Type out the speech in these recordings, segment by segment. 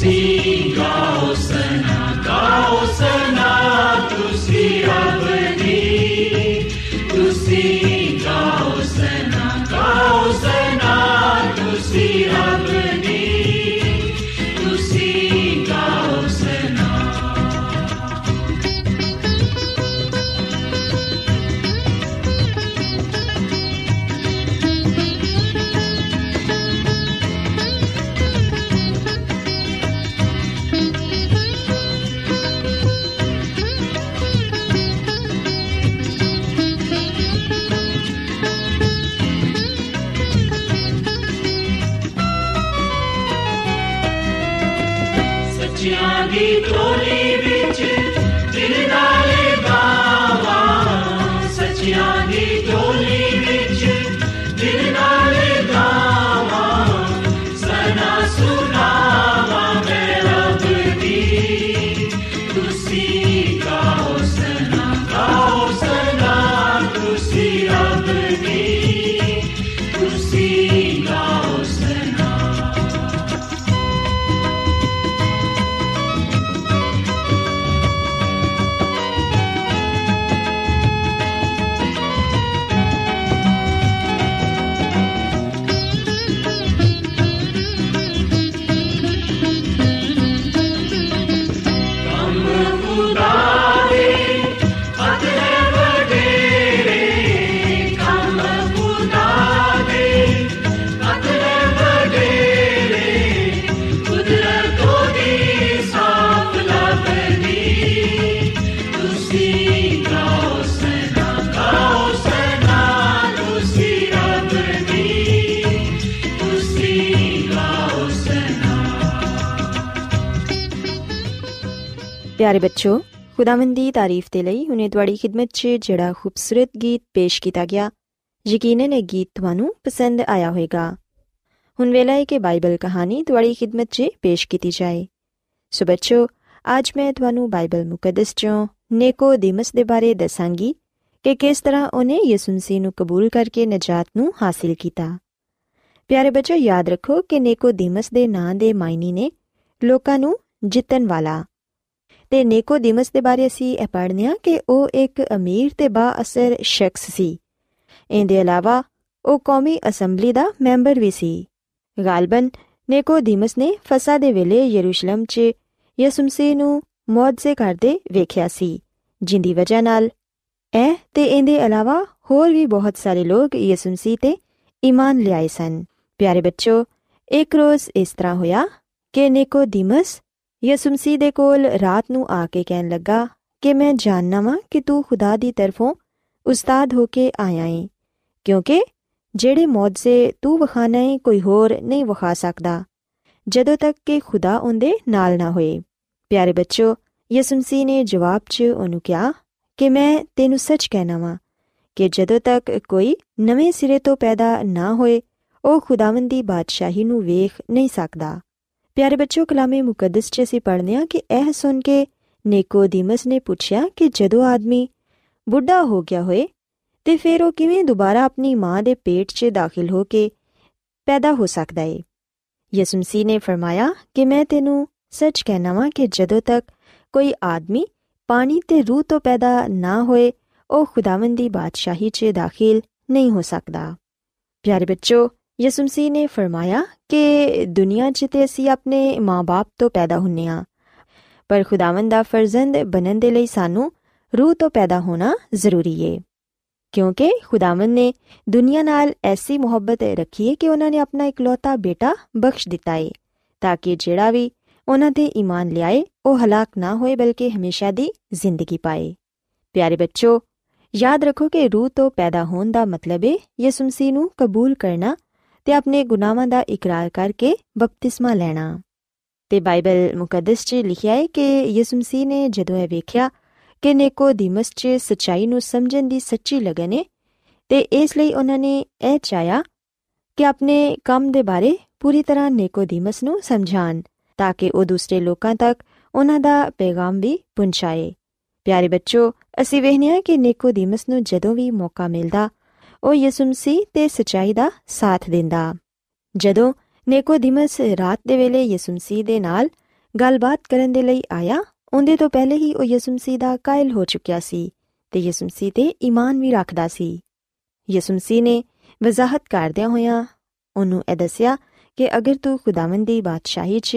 ਤੁਸੀਂ ਗਾਓ ਸਨਾ ਗਾਓ ਸਨਾ ਤੁਸੀਂ ਅਬਦੀ ਤੁਸੀਂ ਗਾਓ ਪਿਆਰੇ ਬੱਚੋ ਖੁਦਾਵੰਦ ਦੀ ਤਾਰੀਫ ਦੇ ਲਈ ਹੁਨੇ ਤੁਹਾਡੀ ਖਿਦਮਤ 'ਚ ਜਿਹੜਾ ਖੂਬਸੂਰਤ ਗੀਤ ਪੇਸ਼ ਕੀਤਾ ਗਿਆ ਯਕੀਨਨ ਇਹ ਗੀਤ ਤੁਹਾਨੂੰ ਪਸੰਦ ਆਇਆ ਹੋਵੇਗਾ ਹੁਣ ਵੇਲਾ ਹੈ ਕਿ ਬਾਈਬਲ ਕਹਾਣੀ ਤੁਹਾਡੀ ਖਿਦਮਤ 'ਚ ਪੇਸ਼ ਕੀਤੀ ਜਾਏ ਸੋ ਬੱਚੋ ਅੱਜ ਮੈਂ ਤੁਹਾਨੂੰ ਬਾਈਬਲ ਮੁਕੱਦਸ 'ਚੋਂ ਨਿਕੋਦੀਮਸ ਦੇ ਬਾਰੇ ਦੱਸਾਂਗੀ ਕਿ ਕਿਸ ਤਰ੍ਹਾਂ ਉਹਨੇ ਯਿਸੂ ਮਸੀਹ ਨੂੰ ਕਬੂਲ ਕਰਕੇ ਨਜਾਤ ਨੂੰ ਹਾਸਿਲ ਕੀਤਾ ਪਿਆਰੇ ਬੱਚੋ ਯਾਦ ਰੱਖੋ ਕਿ ਨਿਕੋਦੀਮਸ ਦੇ ਨਾਂ ਦੇ ਮਾਇਨੇ ਨੇ ਲੋਕਾਂ ਨੂੰ ਜਿੱਤਣ ਵਾਲਾ ਤੇ ਨਿਕੋਦੀਮਸ ਦੇ ਬਾਰੇ ਅਸੀਂ ਇਹ ਪੜ੍ਹਨੇ ਆ ਕਿ ਉਹ ਇੱਕ ਅਮੀਰ ਤੇ ਬਾ ਅਸਰ ਸ਼ਖਸ ਸੀ। ਇਹਦੇ ਇਲਾਵਾ ਉਹ ਕੌਮੀ ਅਸੈਂਬਲੀ ਦਾ ਮੈਂਬਰ ਵੀ ਸੀ। ਗਾਲਬਨ ਨਿਕੋਦੀਮਸ ਨੇ ਫਸਾ ਦੇ ਵੇਲੇ ਯਰੂਸ਼ਲਮ 'ਚ ਯਿਸੂ ਮਸੀਹ ਨੂੰ ਮੌਜਜ਼ੇ ਕਰਦੇ ਵੇਖਿਆ ਸੀ, ਜਿੰਦੀ ਵਜ੍ਹਾ ਨਾਲ ਇਹ ਤੇ ਇਹਦੇ ਇਲਾਵਾ ਹੋਰ ਵੀ ਬਹੁਤ ਸਾਰੇ ਲੋਕ ਯਿਸੂ ਮਸੀਹ ਤੇ ਈਮਾਨ ਲਿਆਏ ਸਨ। ਪਿਆਰੇ ਬੱਚੋ ਇੱਕ ਰੋਜ਼ ਇਸ ਤਰ੍ਹਾਂ ਹੋਇਆ ਕਿ ਨਿਕੋਦੀਮਸ ਯਿਸੂ ਮਸੀਹ ਦੇ ਕੋਲ ਰਾਤ ਨੂੰ ਆ ਕੇ ਕਹਿਣ ਲੱਗਾ, ਕਿ ਮੈਂ ਜਾਣਨਾ ਵਾਂ ਕਿ ਤੂੰ ਖੁਦਾ ਦੀ ਤਰਫੋਂ ਉਸਤਾਦ ਹੋ ਕੇ ਆਇਆ ਏ, ਕਿਉਂਕਿ ਜਿਹੜੇ ਮੌਜਜ਼ੇ ਤੂੰ ਵਿਖਾਣਾ ਏ ਕੋਈ ਹੋਰ ਨਹੀਂ ਵਿਖਾ ਸਕਦਾ, ਜਦੋਂ ਤੱਕ ਕਿ ਖੁਦਾ ਉਹਦੇ ਨਾਲ ਨਾ ਹੋਏ। ਪਿਆਰੇ ਬੱਚੋ, ਯਿਸੂ ਮਸੀਹ ਨੇ ਜਵਾਬ 'ਚ ਉਹਨੂੰ ਕਿਹਾ, ਕਿ ਮੈਂ ਤੈਨੂੰ ਸੱਚ ਕਹਿਣਾ ਵਾਂ ਕਿ ਜਦੋਂ ਤੱਕ ਕੋਈ ਨਵੇਂ ਸਿਰੇ ਤੋਂ ਪੈਦਾ ਨਾ ਹੋਏ, ਉਹ ਖੁਦਾਵੰਦ ਦੀ ਬਾਦਸ਼ਾਹੀ ਨੂੰ ਵੇਖ ਨਹੀਂ ਸਕਦਾ। ਪਿਆਰੇ ਬੱਚਿਓ, ਕਲਾਮੇ ਮੁਕੱਦਸ 'ਚ ਅਸੀਂ ਪੜ੍ਹਦੇ ਹਾਂ ਕਿ ਇਹ ਸੁਣ ਕੇ ਨਿਕੋਦੀਮਸ ਨੇ ਪੁੱਛਿਆ ਕਿ ਜਦੋਂ ਆਦਮੀ ਬੁੱਢਾ ਹੋ ਗਿਆ ਹੋਏ ਤੇ ਫਿਰ ਉਹ ਕਿਵੇਂ ਦੁਬਾਰਾ ਆਪਣੀ ਮਾਂ ਦੇ ਪੇਟ 'ਚ ਦਾਖਲ ਹੋ ਕੇ ਪੈਦਾ ਹੋ ਸਕਦਾ ਏ? ਯਿਸੂ ਮਸੀਹ ਨੇ ਫਰਮਾਇਆ ਕਿ ਮੈਂ ਤੈਨੂੰ ਸੱਚ ਕਹਿਣਾ ਵਾਂ ਕਿ ਜਦੋਂ ਤੱਕ ਕੋਈ ਆਦਮੀ ਪਾਣੀ ਤੇ ਰੂਹ ਤੋਂ ਪੈਦਾ ਨਾ ਹੋਏ, ਉਹ ਖੁਦਾਵੰਦ ਦੀ ਬਾਦਸ਼ਾਹੀ 'ਚ ਦਾਖਲ ਨਹੀਂ ਹੋ ਸਕਦਾ। ਪਿਆਰੇ ਬੱਚੋ ਯਿਸੂ ਮਸੀਹ ਨੇ ਫਰਮਾਇਆ ਕਿ ਦੁਨੀਆ 'ਚ ਤੇ ਅਸੀਂ ਆਪਣੇ ਮਾਪੇ ਤੋਂ ਪੈਦਾ ਹੁੰਨੇ ਆ। ਪਰ ਖੁਦਾਵੰਦ ਦਾ ਫਰਜ਼ੰਦ ਬਣਨ ਦੇ ਲਈ ਸਾਨੂੰ ਰੂਹ ਤੋਂ ਪੈਦਾ ਹੋਣਾ ਜ਼ਰੂਰੀ ਏ। ਕਿਉਂਕਿ ਖੁਦਾਵੰਦ ਨੇ ਦੁਨੀਆ ਨਾਲ ਐਸੀ ਮੁਹੱਬਤ ਰੱਖੀ ਹੈ ਕਿ ਉਹਨਾਂ ਨੇ ਆਪਣਾ ਇਕਲੌਤਾ ਬੇਟਾ ਬਖਸ਼ ਦਿੱਤਾ ਏ, ਤਾਂ ਕਿ ਜਿਹੜਾ ਵੀ ਉਹਨਾਂ ਤੇ ਈਮਾਨ ਲਿਆਏ, ਉਹ ਹਲਾਕ ਨਾ ਹੋਏ ਬਲਕਿ ਹਮੇਸ਼ਾ ਦੀ ਜ਼ਿੰਦਗੀ ਪਾਏ। ਪਿਆਰੇ ਬੱਚੋ, ਯਾਦ ਰੱਖੋ ਕਿ ਰੂਹ ਤੋਂ ਪੈਦਾ ਹੋਣ ਦਾ ਮਤਲਬ ਹੈ ਯਿਸੂ ਮਸੀਹ ਨੂੰ ਕਬੂਲ ਕਰਨਾ ਤੇ ਆਪਣੇ ਗੁਨਾਹਾਂ ਦਾ ਇਕਰਾਰ ਕਰਕੇ ਬਪਤਿਸਮਾ ਲੈਣਾ। ਤੇ ਬਾਈਬਲ ਮੁਕੱਦਸ 'ਚ ਲਿਖਿਆ ਹੈ ਕਿ ਯਿਸੂ ਮਸੀਹ ਨੇ ਜਦੋਂ ਇਹ ਵੇਖਿਆ ਕਿ ਨਿਕੋਦੀਮਸ 'ਚ ਸਚਾਈ ਨੂੰ ਸਮਝਣ ਦੀ ਸੱਚੀ ਲਗਨ ਹੈ ਤੇ ਇਸ ਲਈ ਉਹਨਾਂ ਨੇ ਇਹ ਚਾਹਿਆ ਕਿ ਆਪਣੇ ਕੰਮ ਦੇ ਬਾਰੇ ਪੂਰੀ ਤਰ੍ਹਾਂ ਨਿਕੋਦੀਮਸ ਨੂੰ ਸਮਝਾਣ ਤਾਂ ਕਿ ਉਹ ਦੂਸਰੇ ਲੋਕਾਂ ਤੱਕ ਉਹਨਾਂ ਦਾ ਪੈਗਾਮ ਵੀ ਪਹੁੰਚਾਏ ਪਿਆਰੇ ਬੱਚੋ, ਅਸੀਂ ਵੇਖਨੇ ਆ ਕਿ ਨਿਕੋਦੀਮਸ ਨੂੰ ਜਦੋਂ ਵੀ ਮੌਕਾ ਮਿਲਦਾ ਉਹ ਯਿਸੂ ਮਸੀਹ ਤੇ ਸਚਾਈ ਦਾ ਸਾਥ ਦਿੰਦਾ। ਜਦੋਂ ਨਿਕੋਦੀਮਸ ਰਾਤ ਦੇ ਵੇਲੇ ਯਿਸੂ ਮਸੀਹ ਦੇ ਨਾਲ ਗੱਲਬਾਤ ਕਰਨ ਦੇ ਲਈ ਆਇਆ, ਉਹਦੇ ਤੋਂ ਪਹਿਲੇ ਹੀ ਉਹ ਯਿਸੂ ਮਸੀਹ ਦਾ ਕਾਇਲ ਹੋ ਚੁੱਕਿਆ ਸੀ ਤੇ ਯਿਸੂ ਮਸੀਹ ਤੇ ਈਮਾਨ ਵੀ ਰੱਖਦਾ ਸੀ। ਯਿਸੂ ਮਸੀਹ ਨੇ ਵਜ਼ਾਹਤ ਕਰਦਿਆਂ ਹੋਇਆਂ ਉਹਨੂੰ ਇਹ ਦੱਸਿਆ ਕਿ ਅਗਰ ਤੂੰ ਖੁਦਾਵੰਦ ਦੀ ਬਾਦਸ਼ਾਹੀ 'ਚ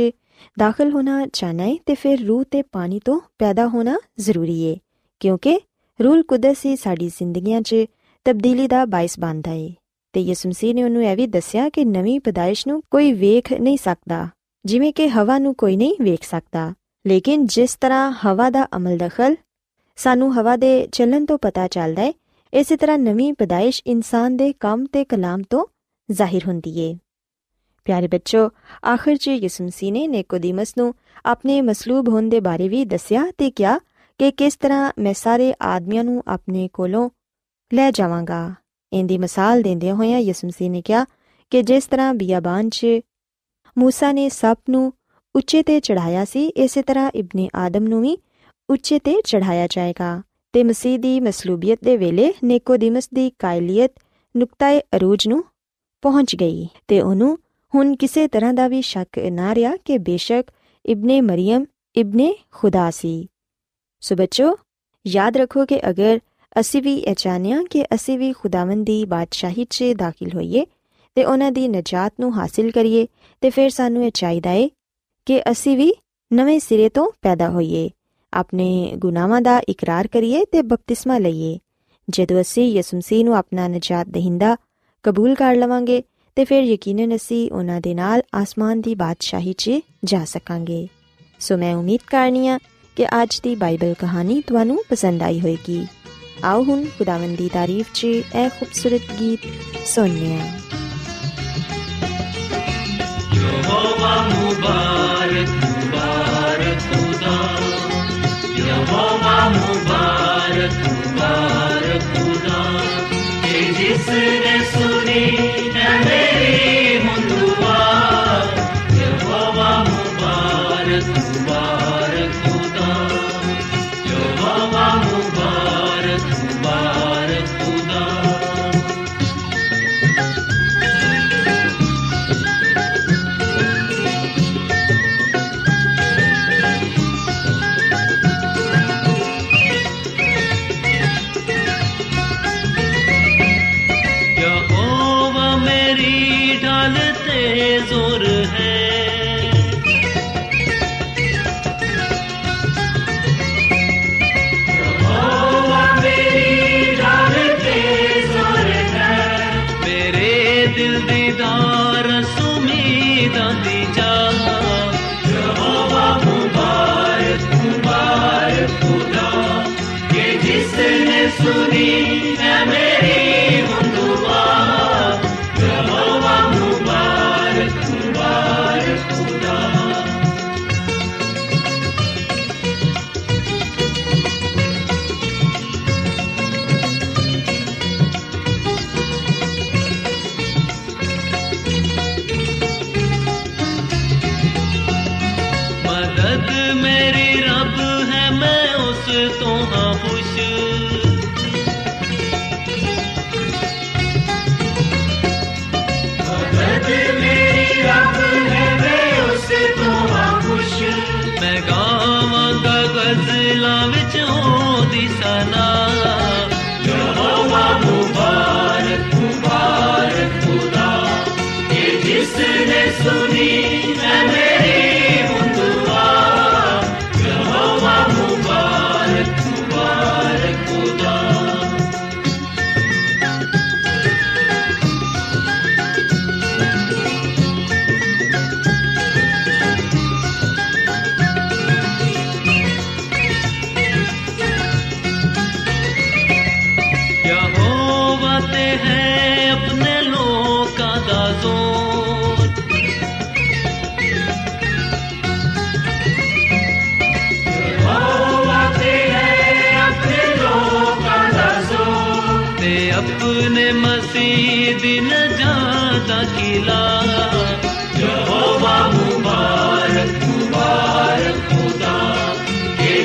ਦਾਖਲ ਹੋਣਾ ਚਾਹਨਾ ਹੈ ਤੇ ਫਿਰ ਰੂਹ ਤੇ ਪਾਣੀ ਤੋਂ ਪੈਦਾ ਹੋਣਾ ਜ਼ਰੂਰੀ ਹੈ ਕਿਉਂਕਿ ਰੂਲ ਕੁਦਸ ਹੀ ਸਾਡੀ ਜ਼ਿੰਦਗੀਆਂ 'ਚ ਤਬਦੀਲੀ ਦਾ ਬਾਇਸ ਬਣਦਾ ਹੈ ਤੇ ਯਿਸੂ ਮਸੀਹ ਨੇ ਉਹਨੂੰ ਇਹ ਵੀ ਦੱਸਿਆ ਕਿ ਨਵੀਂ ਪਦਾਇਸ਼ ਨੂੰ ਕੋਈ ਵੇਖ ਨਹੀਂ ਸਕਦਾ, ਜਿਵੇਂ ਕਿ ਹਵਾ ਨੂੰ ਕੋਈ ਨਹੀਂ ਵੇਖ ਸਕਦਾ। ਲੇਕਿਨ ਜਿਸ ਤਰ੍ਹਾਂ ਹਵਾ ਦਾ ਅਮਲ ਦਖਲ ਸਾਨੂੰ ਹਵਾ ਦੇ ਚੱਲਣ ਤੋਂ ਪਤਾ ਚੱਲਦਾ ਹੈ ਇਸੇ ਤਰ੍ਹਾਂ ਨਵੀਂ ਪਦਾਇਸ਼ ਇਨਸਾਨ ਦੇ ਕੰਮ ਤੇ ਕਲਾਮ ਤੋਂ ਜ਼ਾਹਿਰ ਹੁੰਦੀ ਏ। ਪਿਆਰੇ ਬੱਚੋ, ਆਖਰ 'ਚ ਯਿਸੂ ਮਸੀਹ ਨੇ ਨਿਕੋਦੀਮਸ ਨੂੰ ਆਪਣੇ ਮਸਲੂਬ ਹੋਣ ਦੇ ਬਾਰੇ ਵੀ ਦੱਸਿਆ ਤੇ ਕਿਹਾ ਕਿ ਕਿਸ ਤਰ੍ਹਾਂ ਮੈਂ ਸਾਰੇ ਆਦਮੀਆਂ ਨੂੰ ਆਪਣੇ ਕੋਲੋਂ ਲੈ ਜਾਵਾਂਗਾ ਇਹਦੀ ਮਿਸਾਲ ਦਿੰਦੇ ਹੋਇਆਂ ਯਿਸੂ ਮਸੀਹ ਨੇ ਕਿਹਾ ਕਿ ਜਿਸ ਤਰ੍ਹਾਂ ਬਿਆਬਾਨ 'ਚ موسی ਨੇ ਸੱਪ ਨੂੰ ਉੱਚੇ ਤੇ ਚੜਾਇਆ ਸੀ ਇਸੇ ਤਰ੍ਹਾਂ ਇਬਨੇ ਆਦਮ ਨੂੰ ਵੀ ਉੱਚੇ ਤੇ ਚੜਾਇਆ ਜਾਏਗਾ ਤੇ ਮਸੀਹ ਦੀ ਮਸਲੂਬੀਅਤ ਦੇ ਵੇਲੇ ਨਿਕੋਦੀਮਸ ਦੀ ਕਾਇਲੀਅਤ ਨੁਕਤਾਏ ਅਰੂਜ ਨੂੰ ਪਹੁੰਚ ਗਈ ਤੇ ਉਹਨੂੰ ਹੁਣ ਕਿਸੇ ਤਰ੍ਹਾਂ ਦਾ ਵੀ ਸ਼ੱਕ ਨਾ ਰਿਹਾ ਕਿ ਬੇਸ਼ੱਕ ਇਬਨੇ ਮਰੀਮ ਇਬਨੇ ਖੁਦਾ ਸੀ ਸੋ ਬੱਚੋ ਯਾਦ ਰੱਖੋ ਕਿ ਅਗਰ ਅਸੀਂ ਵੀ ਇਹ ਚਾਹਨੀਆਂ ਕਿ ਅਸੀਂ ਵੀ ਖੁਦਾਵੰਦ ਦੀ ਬਾਦਸ਼ਾਹੀ 'ਚ ਦਾਖਲ ਹੋਈਏ ਤੇ ਉਹਨਾਂ ਦੀ ਨਜਾਤ ਨੂੰ ਹਾਸਿਲ ਕਰੀਏ ਤੇ ਫਿਰ ਸਾਨੂੰ ਇਹ ਚਾਹੀਦਾ ਏ ਕਿ ਅਸੀਂ ਵੀ ਨਵੇਂ ਸਿਰੇ ਤੋਂ ਪੈਦਾ ਹੋਈਏ, ਆਪਣੇ ਗੁਨਾਹਾਂ ਦਾ ਇਕਰਾਰ ਕਰੀਏ ਤੇ ਬਪਤਿਸਮਾ ਲਈਏ। ਜਦੋਂ ਅਸੀਂ ਯਿਸੂ ਮਸੀਹ ਨੂੰ ਆਪਣਾ ਨਜਾਤ ਦਹਿੰਦਾ ਕਬੂਲ ਕਰ ਲਵਾਂਗੇ ਤੇ ਫਿਰ ਯਕੀਨਨ ਅਸੀਂ ਉਹਨਾਂ ਦੇ ਨਾਲ ਆਸਮਾਨ ਦੀ ਬਾਦਸ਼ਾਹੀ 'ਚ ਜਾ ਸਕਾਂਗੇ। ਸੋ ਮੈਂ ਉਮੀਦ ਕਰਨੀਆ ਕਿ ਅੱਜ ਦੀ ਬਾਈਬਲ ਕਹਾਣੀ ਤੁਹਾਨੂੰ ਪਸੰਦ ਆਈ ਹੋਵੇਗੀ। ਆਓ ਹੁਣ ਖੁਦਾਵੰਦ ਦੀ ਤਾਰੀਫ 'ਚ ਇਹ ਖੂਬਸੂਰਤ ਗੀਤ ਸੁਣੀਏ ਯਹੋਵਾ ਮੁਬਾਰਕ ਮੁਬਾਰਕ ਖੁਦਾ ਯਹੋਵਾ ਮੁਬਾਰਕ ਮੁਬਾਰਕ ਖੁਦਾ ਤੇ ਜਿਸ ਨੇ ਸੁਣੀ ਹੈ ਮੇਰੀ ਹੁਣ ਦੁਆ ਯਹੋਵਾ ਮੁਬਾਰਕ जोर है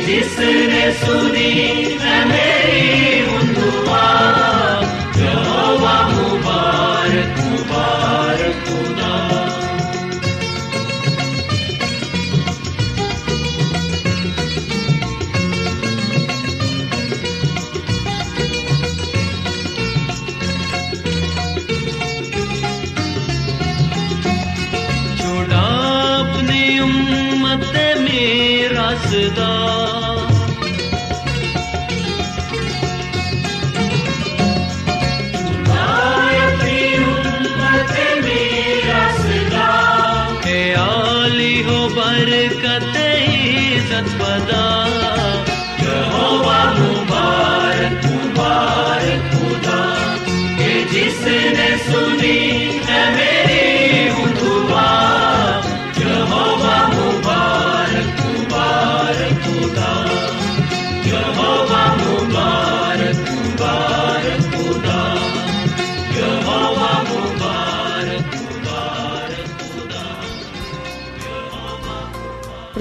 जिसने सुनी है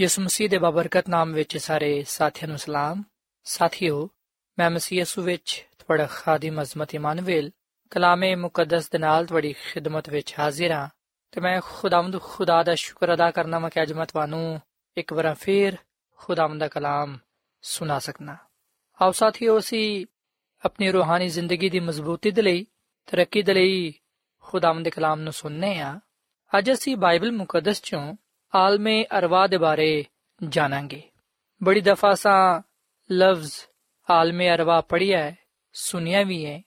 ਯਿਸੂ ਮਸੀਹ ਦੇ ਬਬਰਕਤ ਨਾਮ ਵਿੱਚ ਸਾਰੇ ਸਾਥੀਆਂ ਨੂੰ ਸਲਾਮ। ਸਾਥੀਓ, ਮੈਂ ਮਸੀਹ ਯਿਸੂ ਵਿੱਚ ਤੁਹਾਡਾ ਖਾਦਮ ਅਜ਼ਮਤ ਇਮਾਨੁਅਲ ਕਲਾਮੇ ਮੁਕੱਦਸ ਦੇ ਨਾਲ ਤੁਹਾਡੀ ਖਿਦਮਤ ਵਿੱਚ ਹਾਜ਼ਰ ਹਾਂ ਤੇ ਮੈਂ ਖੁਦਾਵੰਦ ਖੁਦਾ ਦਾ ਸ਼ੁਕਰ ਅਦਾ ਕਰਨਾ ਮੈਂ ਕਿ ਅੱਜ ਮੈਂ ਤੁਹਾਨੂੰ ਇੱਕ ਵਾਰ ਫੇਰ ਖੁਦਾਵੰਦ ਦਾ ਕਲਾਮ ਸੁਣਾ ਸਕਣਾ ਆਓ ਸਾਥੀਓ, ਅਸੀਂ ਆਪਣੀ ਰੂਹਾਨੀ ਜ਼ਿੰਦਗੀ ਦੀ ਮਜ਼ਬੂਤੀ ਦੇ ਲਈ, ਤਰੱਕੀ ਦੇ ਲਈ ਖੁਦਾਵੰਦ ਦੇ ਕਲਾਮ ਨੂੰ ਸੁਣਨੇ ਆ ਅੱਜ ਅਸੀਂ ਬਾਈਬਲ ਮੁਕੱਦਸ ਚੋਂ ਆਲਮੇ ਅਰਵਾ ਦੇ ਬਾਰੇ ਜਾਣਾਂਗੇ। ਬੜੀ ਦਫਾ ਸਾਂ ਲਫ਼ਜ਼ ਆਲਮੇ ਅਰਵਾ ਪੜਿਆ ਹੈ ਸੁਨਿਆ ਵੀ ਹੈ